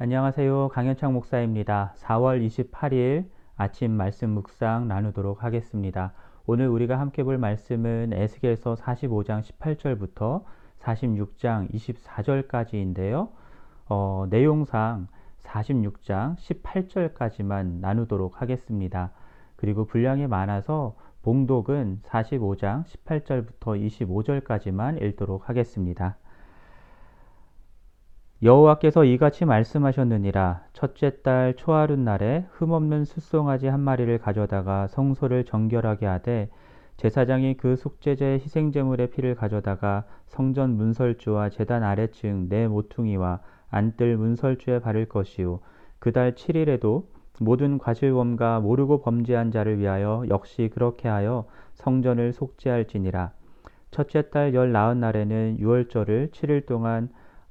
안녕하세요. 강현창 목사입니다. 4월 28일 아침 말씀 묵상 나누도록 하겠습니다. 오늘 우리가 함께 볼 말씀은 에스겔서 45장 18절부터 46장 24절까지인데요. 어, 내용상 46장 18절까지만 나누도록 하겠습니다. 그리고 분량이 많아서 봉독은 45장 18절부터 25절까지만 읽도록 하겠습니다. 여호와께서 이같이 말씀하셨느니라. 첫째 달 초하룻 날에 흠없는 숫송아지 한 마리를 가져다가 성소를 정결하게 하되 제사장이 그 속죄제 희생제물의 피를 가져다가 성전 문설주와 제단 아래층 네 모퉁이와 안뜰 문설주에 바를 것이요. 그달 7일에도 모든 과실범과 모르고 범죄한 자를 위하여 역시 그렇게 하여 성전을 속죄할지니라. 첫째 달 열 나흔 날에는 유월절을 7일 동안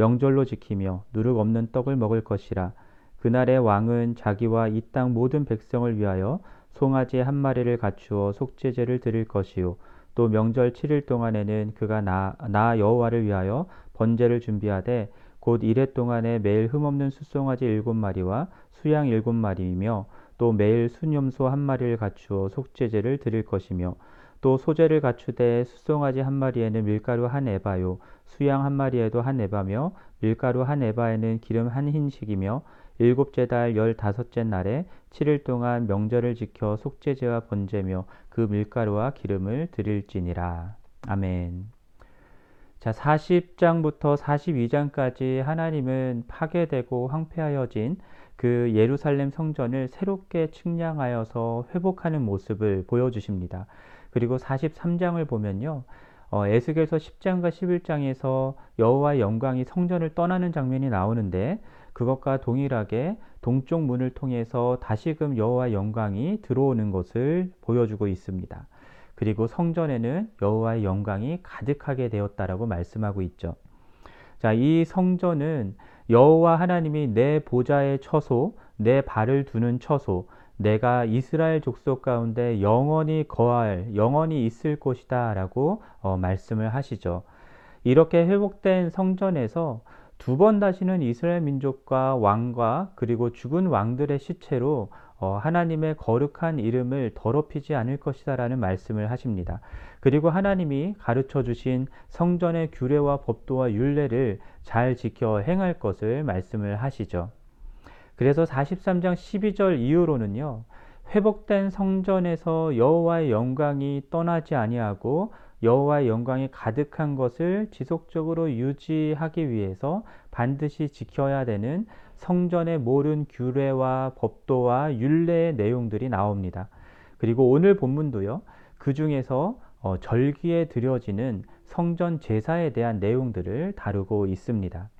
명절로 지키며 누룩 없는 떡을 먹을 것이라. 그날의 왕은 자기와 이 땅 모든 백성을 위하여 송아지 한 마리를 갖추어 속죄제를 드릴 것이요. 또 명절 7일 동안에는 그가 나, 나 여호와를 위하여 번제를 준비하되 곧 이래 동안에 매일 흠없는 숫송아지 일곱 마리와 수양 일곱 마리이며 또 매일 수염소 한 마리를 갖추어 속죄제를 드릴 것이며 또 소재를 갖추되 숫송아지 한 마리에는 밀가루 한 에바요 수양 한 마리에도 한 에바며 밀가루 한 에바에는 기름 한 흰식이며 일곱째 달 열다섯째 날에 7일 동안 명절을 지켜 속죄제와 번제며 그 밀가루와 기름을 드릴지니라. 아멘. 자, 40장부터 42장까지 하나님은 파괴되고 황폐하여진 그 예루살렘 성전을 새롭게 측량하여서 회복하는 모습을 보여주십니다. 그리고 43장을 보면요. 어, 에스겔서 10장과 11장에서 여호와의 영광이 성전을 떠나는 장면이 나오는데 그것과 동일하게 동쪽 문을 통해서 다시금 여호와의 영광이 들어오는 것을 보여주고 있습니다. 그리고 성전에는 여호와의 영광이 가득하게 되었다라고 말씀하고 있죠. 자, 이 성전은 여호와 하나님이 내 보좌의 처소, 내 발을 두는 처소, 내가 이스라엘 족속 가운데 영원히 거할, 영원히 있을 곳이다 라고 어, 말씀을 하시죠. 이렇게 회복된 성전에서 두 번 다시는 이스라엘 민족과 왕과 그리고 죽은 왕들의 시체로 어, 하나님의 거룩한 이름을 더럽히지 않을 것이다 라는 말씀을 하십니다. 그리고 하나님이 가르쳐 주신 성전의 규례와 법도와 율례를 잘 지켜 행할 것을 말씀을 하시죠. 그래서 43장 12절 이후로는요. 회복된 성전에서 여호와의 영광이 떠나지 아니하고 여호와의 영광이 가득한 것을 지속적으로 유지하기 위해서 반드시 지켜야 되는 성전의 모든 규례와 법도와 율례의 내용들이 나옵니다. 그리고 오늘 본문도요. 그 중에서 어, 절기에 드려지는 성전 제사에 대한 내용들을 다루고 있습니다.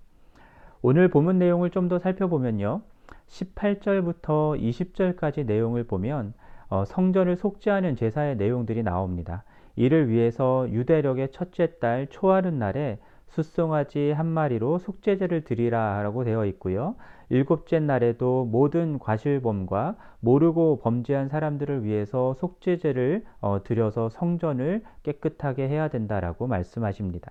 오늘 본문 내용을 좀 더 살펴보면요. 18절부터 20절까지 내용을 보면 어, 성전을 속죄하는 제사의 내용들이 나옵니다. 이를 위해서 유대력의 첫째 달 초하는 날에 숫송아지 한 마리로 속죄제를 드리라 라고 되어 있고요. 일곱째 날에도 모든 과실범과 모르고 범죄한 사람들을 위해서 속죄제를 어, 드려서 성전을 깨끗하게 해야 된다라고 말씀하십니다.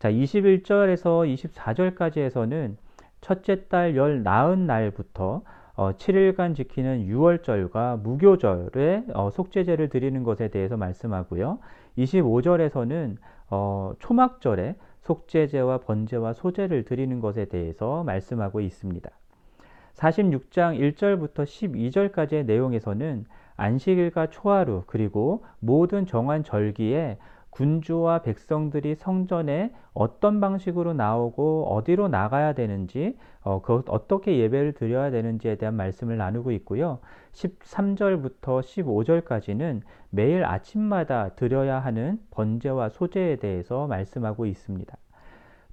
자, 21절에서 24절까지에서는 첫째 달 열 나흔 날부터 어, 7일간 지키는 유월절과 무교절에 어, 속죄제를 드리는 것에 대해서 말씀하고요. 25절에서는 어, 초막절에 속죄제와 번제와 소제를 드리는 것에 대해서 말씀하고 있습니다. 46장 1절부터 12절까지의 내용에서는 안식일과 초하루 그리고 모든 정한 절기에 군주와 백성들이 성전에 어떤 방식으로 나오고 어디로 나가야 되는지 어, 그 어떻게 예배를 드려야 되는지에 대한 말씀을 나누고 있고요. 13절부터 15절까지는 매일 아침마다 드려야 하는 번제와 소제에 대해서 말씀하고 있습니다.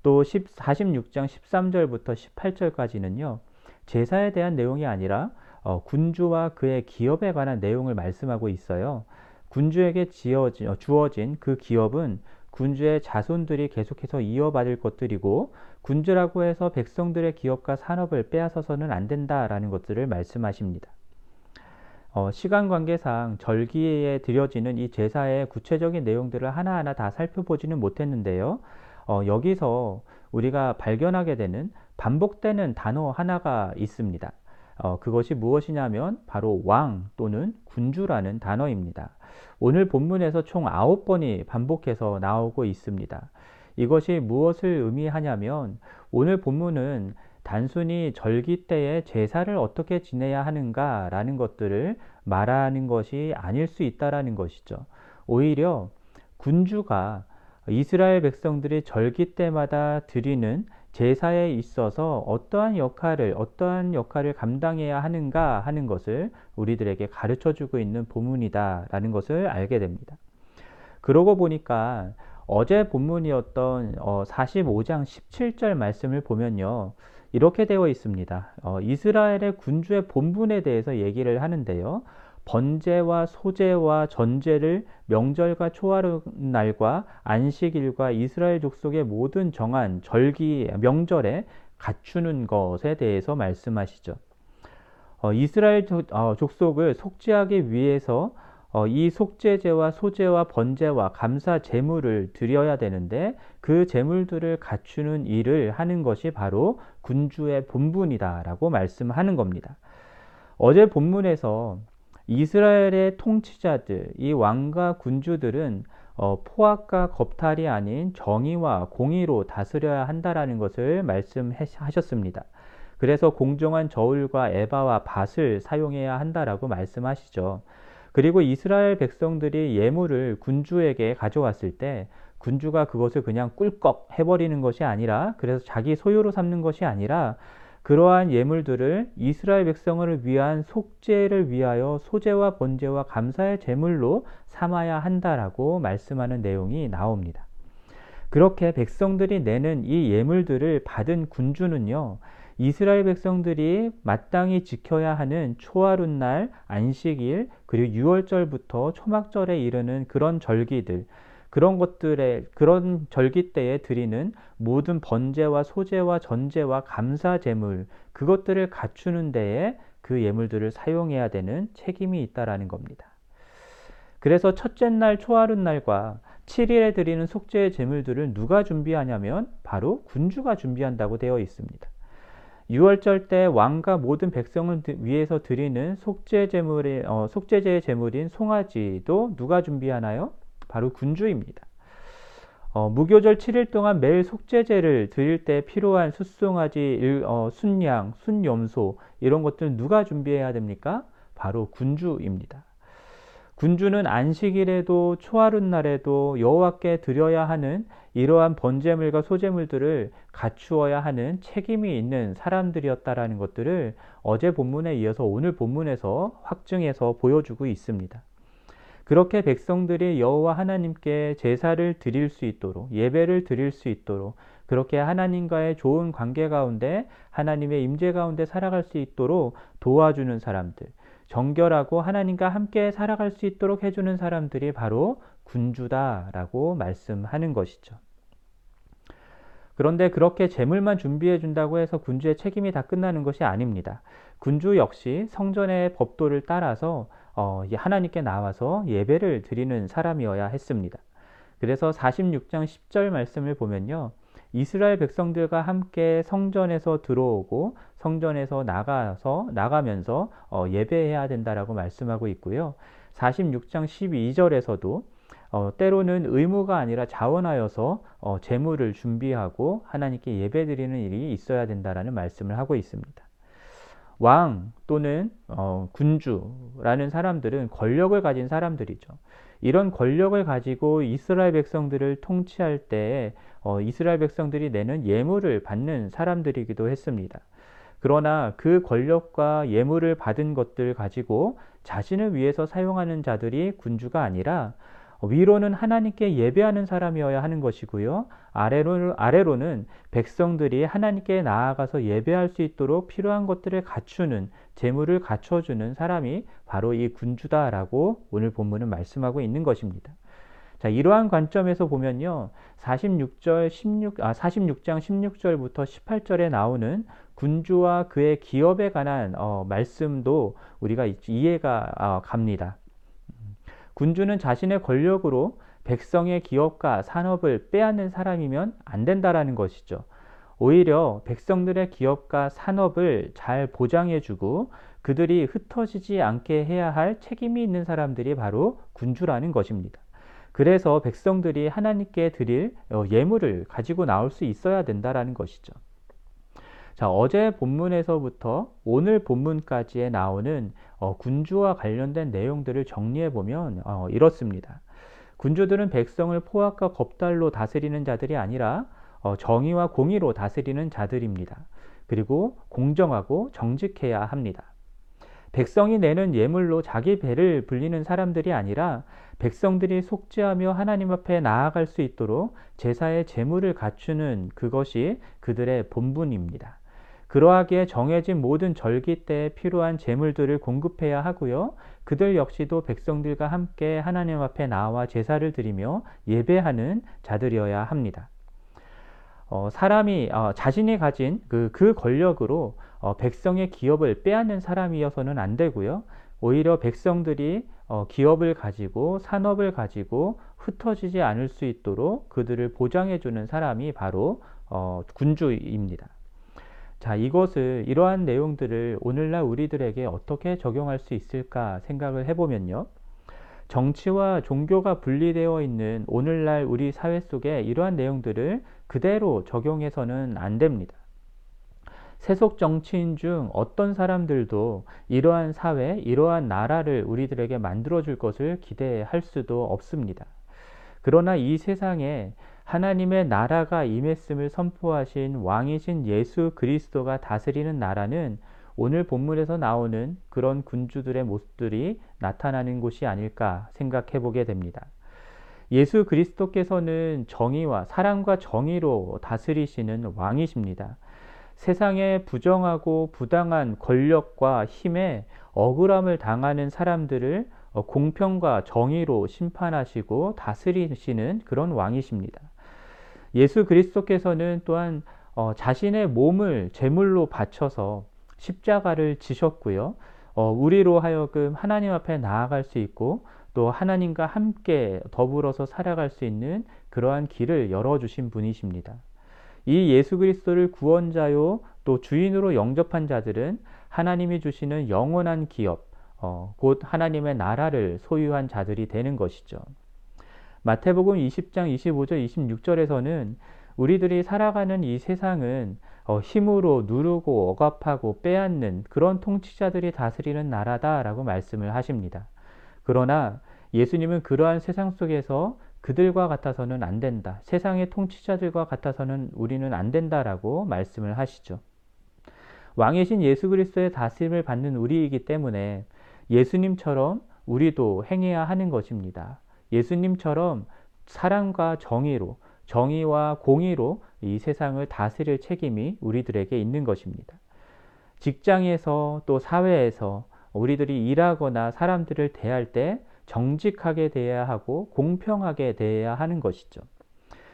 또 46장 13절부터 18절까지는요. 제사에 대한 내용이 아니라 어, 군주와 그의 기업에 관한 내용을 말씀하고 있어요. 군주에게 지어진, 어, 주어진 그 기업은 군주의 자손들이 계속해서 이어받을 것들이고 군주라고 해서 백성들의 기업과 산업을 빼앗아서는 안 된다라는 것들을 말씀하십니다. 어, 시간 관계상 절기에 드려지는 이 제사의 구체적인 내용들을 하나하나 다 살펴보지는 못했는데요. 어, 여기서 우리가 발견하게 되는 반복되는 단어 하나가 있습니다. 어, 그것이 무엇이냐면 바로 왕 또는 군주라는 단어입니다. 오늘 본문에서 총 9번이 반복해서 나오고 있습니다. 이것이 무엇을 의미하냐면 오늘 본문은 단순히 절기 때에 제사를 어떻게 지내야 하는가라는 것들을 말하는 것이 아닐 수 있다라는 것이죠. 오히려 군주가 이스라엘 백성들이 절기 때마다 드리는 제사에 있어서 어떠한 역할을 어떠한 역할을 감당해야 하는가 하는 것을 우리들에게 가르쳐 주고 있는 본문이다라는 것을 알게 됩니다. 그러고 보니까 어제 본문이었던 45장 어, 17절 말씀을 보면요. 이렇게 되어 있습니다. 어, 이스라엘의 군주의 본분에 대해서 얘기를 하는데요. 번제와 소제와 전제를 명절과 초하루 날과 안식일과 이스라엘 족속의 모든 정한 절기 명절에 갖추는 것에 대해서 말씀하시죠. 어, 이스라엘 어, 족속을 속죄하기 위해서 어, 이 속죄제와 소제와 번제와 감사 제물을 드려야 되는데 그 제물들을 갖추는 일을 하는 것이 바로 군주의 본분이다라고 말씀하는 겁니다. 어제 본문에서 이스라엘의 통치자들, 이 왕과 군주들은 어, 포악과 겁탈이 아닌 정의와 공의로 다스려야 한다라는 것을 말씀하셨습니다. 그래서 공정한 저울과 에바와 밭을 사용해야 한다라고 말씀하시죠. 그리고 이스라엘 백성들이 예물을 군주에게 가져왔을 때 군주가 그것을 그냥 꿀꺽 해버리는 것이 아니라 그래서 자기 소유로 삼는 것이 아니라 그러한 예물들을 이스라엘 백성을 위한 속죄를 위하여 소제와 번제와 감사의 제물로 삼아야 한다라고 말씀하는 내용이 나옵니다. 그렇게 백성들이 내는 이 예물들을 받은 군주는요, 이스라엘 백성들이 마땅히 지켜야 하는 초하룻날, 안식일, 그리고 유월절부터 초막절에 이르는 그런 절기들, 그런 것들에 그런 절기 때에 드리는 모든 번제와 소제와 전제와 감사 제물 그것들을 갖추는 데에 그 예물들을 사용해야 되는 책임이 있다라는 겁니다. 그래서 첫째 날 초하룻 날과 7일에 드리는 속죄의 제물들을 누가 준비하냐면 바로 군주가 준비한다고 되어 있습니다. 6월절 때 왕과 모든 백성을 위해서 드리는 속죄 제물의 어, 속죄제의 제물인 송아지도 누가 준비하나요? 바로 군주입니다. 어, 무교절 7일 동안 매일 속죄제를 드릴 때 필요한 숫송아지, 어, 순양, 순염소 이런 것들 누가 준비해야 됩니까? 바로 군주입니다. 군주는 안식일에도 초하룻 날에도 여호와께 드려야 하는 이러한 번제물과 소제물들을 갖추어야 하는 책임이 있는 사람들이었다라는 것들을 어제 본문에 이어서 오늘 본문에서 확증해서 보여주고 있습니다. 그렇게 백성들이 여호와 하나님께 제사를 드릴 수 있도록 예배를 드릴 수 있도록 그렇게 하나님과의 좋은 관계 가운데 하나님의 임재 가운데 살아갈 수 있도록 도와주는 사람들 정결하고 하나님과 함께 살아갈 수 있도록 해주는 사람들이 바로 군주다라고 말씀하는 것이죠. 그런데 그렇게 재물만 준비해 준다고 해서 군주의 책임이 다 끝나는 것이 아닙니다. 군주 역시 성전의 법도를 따라서 어, 하나님께 나와서 예배를 드리는 사람이어야 했습니다. 그래서 46장 10절 말씀을 보면요. 이스라엘 백성들과 함께 성전에서 들어오고 성전에서 나가서 나가면서 어, 예배해야 된다라고 말씀하고 있고요. 46장 12절에서도 어, 때로는 의무가 아니라 자원하여서 어, 재물을 준비하고 하나님께 예배드리는 일이 있어야 된다라는 말씀을 하고 있습니다. 왕 또는 어, 군주라는 사람들은 권력을 가진 사람들이죠. 이런 권력을 가지고 이스라엘 백성들을 통치할 때 어, 이스라엘 백성들이 내는 예물을 받는 사람들이기도 했습니다. 그러나 그 권력과 예물을 받은 것들 가지고 자신을 위해서 사용하는 자들이 군주가 아니라 위로는 하나님께 예배하는 사람이어야 하는 것이고요. 아래로, 아래로는 백성들이 하나님께 나아가서 예배할 수 있도록 필요한 것들을 갖추는, 재물을 갖춰주는 사람이 바로 이 군주다라고 오늘 본문은 말씀하고 있는 것입니다. 자, 이러한 관점에서 보면요. 46절 16, 아, 46장 16절부터 18절에 나오는 군주와 그의 기업에 관한 어, 말씀도 우리가 이해가 어, 갑니다. 군주는 자신의 권력으로 백성의 기업과 산업을 빼앗는 사람이면 안 된다라는 것이죠. 오히려 백성들의 기업과 산업을 잘 보장해주고 그들이 흩어지지 않게 해야 할 책임이 있는 사람들이 바로 군주라는 것입니다. 그래서 백성들이 하나님께 드릴 어, 예물을 가지고 나올 수 있어야 된다라는 것이죠. 자, 어제 본문에서부터 오늘 본문까지에 나오는 어, 군주와 관련된 내용들을 정리해 보면 어, 이렇습니다. 군주들은 백성을 포악과 겁달로 다스리는 자들이 아니라 어, 정의와 공의로 다스리는 자들입니다. 그리고 공정하고 정직해야 합니다. 백성이 내는 예물로 자기 배를 불리는 사람들이 아니라 백성들이 속죄하며 하나님 앞에 나아갈 수 있도록 제사의 제물을 갖추는 그것이 그들의 본분입니다. 그러하기에 정해진 모든 절기 때에 필요한 제물들을 공급해야 하고요. 그들 역시도 백성들과 함께 하나님 앞에 나와 제사를 드리며 예배하는 자들이어야 합니다. 어, 사람이 어, 자신이 가진 그, 그 권력으로 어, 백성의 기업을 빼앗는 사람이어서는 안 되고요. 오히려 백성들이 어, 기업을 가지고 산업을 가지고 흩어지지 않을 수 있도록 그들을 보장해주는 사람이 바로 어, 군주입니다. 자, 이것을 이러한 내용들을 오늘날 우리들에게 어떻게 적용할 수 있을까 생각을 해보면요. 정치와 종교가 분리되어 있는 오늘날 우리 사회 속에 이러한 내용들을 그대로 적용해서는 안 됩니다. 세속 정치인 중 어떤 사람들도 이러한 사회, 이러한 나라를 우리들에게 만들어줄 것을 기대할 수도 없습니다. 그러나 이 세상에 하나님의 나라가 임했음을 선포하신 왕이신 예수 그리스도가 다스리는 나라는 오늘 본문에서 나오는 그런 군주들의 모습들이 나타나는 곳이 아닐까 생각해 보게 됩니다. 예수 그리스도께서는 정의와 사랑과 정의로 다스리시는 왕이십니다. 세상에 부정하고 부당한 권력과 힘에 억울함을 당하는 사람들을 공평과 정의로 심판하시고 다스리시는 그런 왕이십니다. 예수 그리스도께서는 또한 어, 자신의 몸을 제물로 바쳐서 십자가를 지셨고요. 어, 우리로 하여금 하나님 앞에 나아갈 수 있고 또 하나님과 함께 더불어서 살아갈 수 있는 그러한 길을 열어주신 분이십니다. 이 예수 그리스도를 구원자요 또 주인으로 영접한 자들은 하나님이 주시는 영원한 기업, 어, 곧 하나님의 나라를 소유한 자들이 되는 것이죠. 마태복음 20장 25절 26절에서는 우리들이 살아가는 이 세상은 어, 힘으로 누르고 억압하고 빼앗는 그런 통치자들이 다스리는 나라다라고 말씀을 하십니다. 그러나 예수님은 그러한 세상 속에서 그들과 같아서는 안 된다. 세상의 통치자들과 같아서는 우리는 안 된다라고 말씀을 하시죠. 왕이신 예수 그리스도의 다스림을 받는 우리이기 때문에 예수님처럼 우리도 행해야 하는 것입니다. 예수님처럼 사랑과 정의로 정의와 공의로 이 세상을 다스릴 책임이 우리들에게 있는 것입니다. 직장에서 또 사회에서 우리들이 일하거나 사람들을 대할 때 정직하게 대해야 하고 공평하게 대해야 하는 것이죠.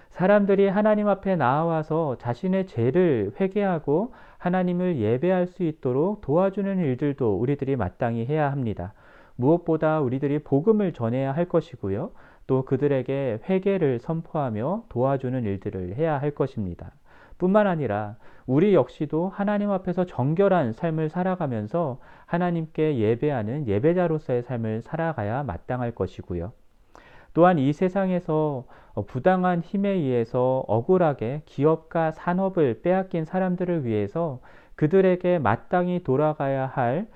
사람들이 하나님 앞에 나와서 자신의 죄를 회개하고 하나님을 예배할 수 있도록 도와주는 일들도 우리들이 마땅히 해야 합니다. 무엇보다 우리들이 복음을 전해야 할 것이고요. 또 그들에게 회개를 선포하며 도와주는 일들을 해야 할 것입니다. 뿐만 아니라 우리 역시도 하나님 앞에서 정결한 삶을 살아가면서 하나님께 예배하는 예배자로서의 삶을 살아가야 마땅할 것이고요. 또한 이 세상에서 부당한 힘에 의해서 억울하게 기업과 산업을 빼앗긴 사람들을 위해서 그들에게 마땅히 돌아가야 할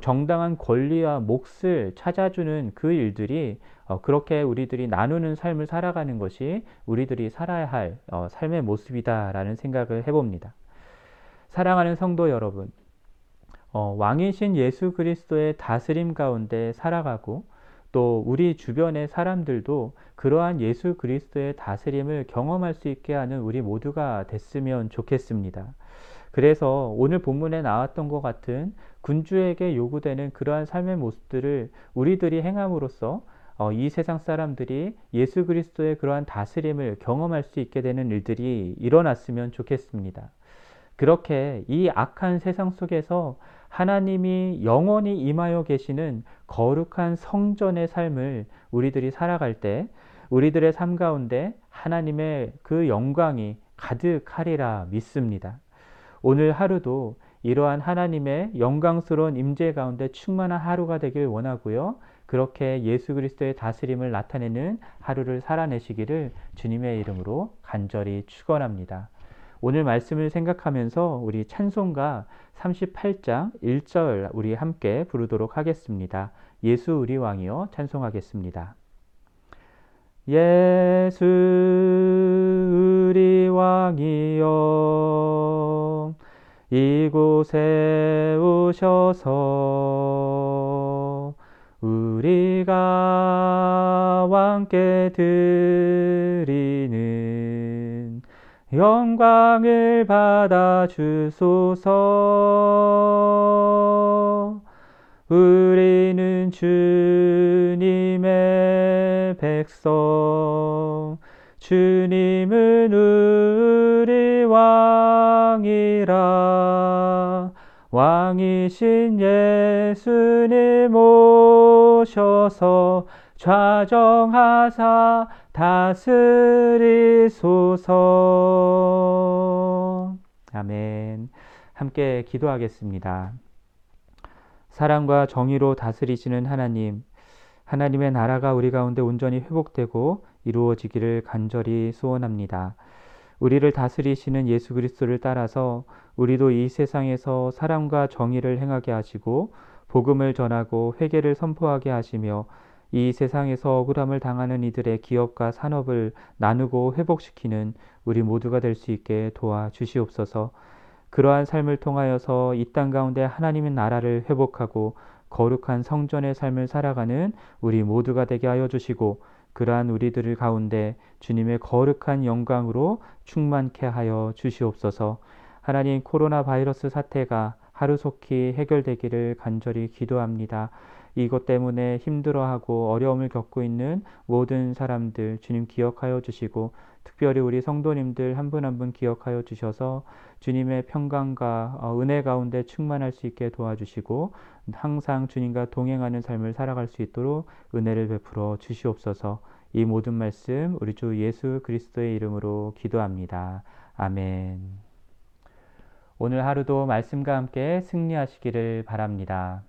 정당한 권리와 몫을 찾아주는 그 일들이 어, 그렇게 우리들이 나누는 삶을 살아가는 것이 우리들이 살아야 할 어, 삶의 모습이다라는 생각을 해봅니다. 사랑하는 성도 여러분, 어, 왕이신 예수 그리스도의 다스림 가운데 살아가고 또 우리 주변의 사람들도 그러한 예수 그리스도의 다스림을 경험할 수 있게 하는 우리 모두가 됐으면 좋겠습니다. 그래서 오늘 본문에 나왔던 것 같은 군주에게 요구되는 그러한 삶의 모습들을 우리들이 행함으로써 어, 이 세상 사람들이 예수 그리스도의 그러한 다스림을 경험할 수 있게 되는 일들이 일어났으면 좋겠습니다. 그렇게 이 악한 세상 속에서 하나님이 영원히 임하여 계시는 거룩한 성전의 삶을 우리들이 살아갈 때 우리들의 삶 가운데 하나님의 그 영광이 가득하리라 믿습니다. 오늘 하루도 이러한 하나님의 영광스러운 임재 가운데 충만한 하루가 되길 원하고요. 그렇게 예수 그리스도의 다스림을 나타내는 하루를 살아내시기를 주님의 이름으로 간절히 축원합니다. 오늘 말씀을 생각하면서 우리 찬송가 38장 1절 우리 함께 부르도록 하겠습니다. 예수 우리 왕이요 찬송하겠습니다. 예수 우리 왕이여 이곳에 오셔서 우리가 왕께 드리는 영광을 받아 주소서. 우리는 주님의 백성 주님은 우리 왕이라 왕이신 예수님 오셔서 좌정하사 다스리소서. 아멘. 함께 기도하겠습니다. 사랑과 정의로 다스리시는 하나님, 하나님의 나라가 우리 가운데 온전히 회복되고 이루어지기를 간절히 소원합니다. 우리를 다스리시는 예수 그리스도를 따라서 우리도 이 세상에서 사랑과 정의를 행하게 하시고 복음을 전하고 회개를 선포하게 하시며 이 세상에서 억울함을 당하는 이들의 기업과 산업을 나누고 회복시키는 우리 모두가 될 수 있게 도와 주시옵소서. 그러한 삶을 통하여서 이 땅 가운데 하나님의 나라를 회복하고 거룩한 성전의 삶을 살아가는 우리 모두가 되게 하여 주시고 그러한 우리들을 가운데 주님의 거룩한 영광으로 충만케 하여 주시옵소서. 하나님 코로나 바이러스 사태가 하루속히 해결되기를 간절히 기도합니다. 이것 때문에 힘들어하고 어려움을 겪고 있는 모든 사람들 주님 기억하여 주시고 특별히 우리 성도님들 한 분 한분 기억하여 주셔서 주님의 평강과 어, 은혜 가운데 충만할 수 있게 도와주시고 항상 주님과 동행하는 삶을 살아갈 수 있도록 은혜를 베풀어 주시옵소서. 이 모든 말씀 우리 주 예수 그리스도의 이름으로 기도합니다. 아멘. 오늘 하루도 말씀과 함께 승리하시기를 바랍니다.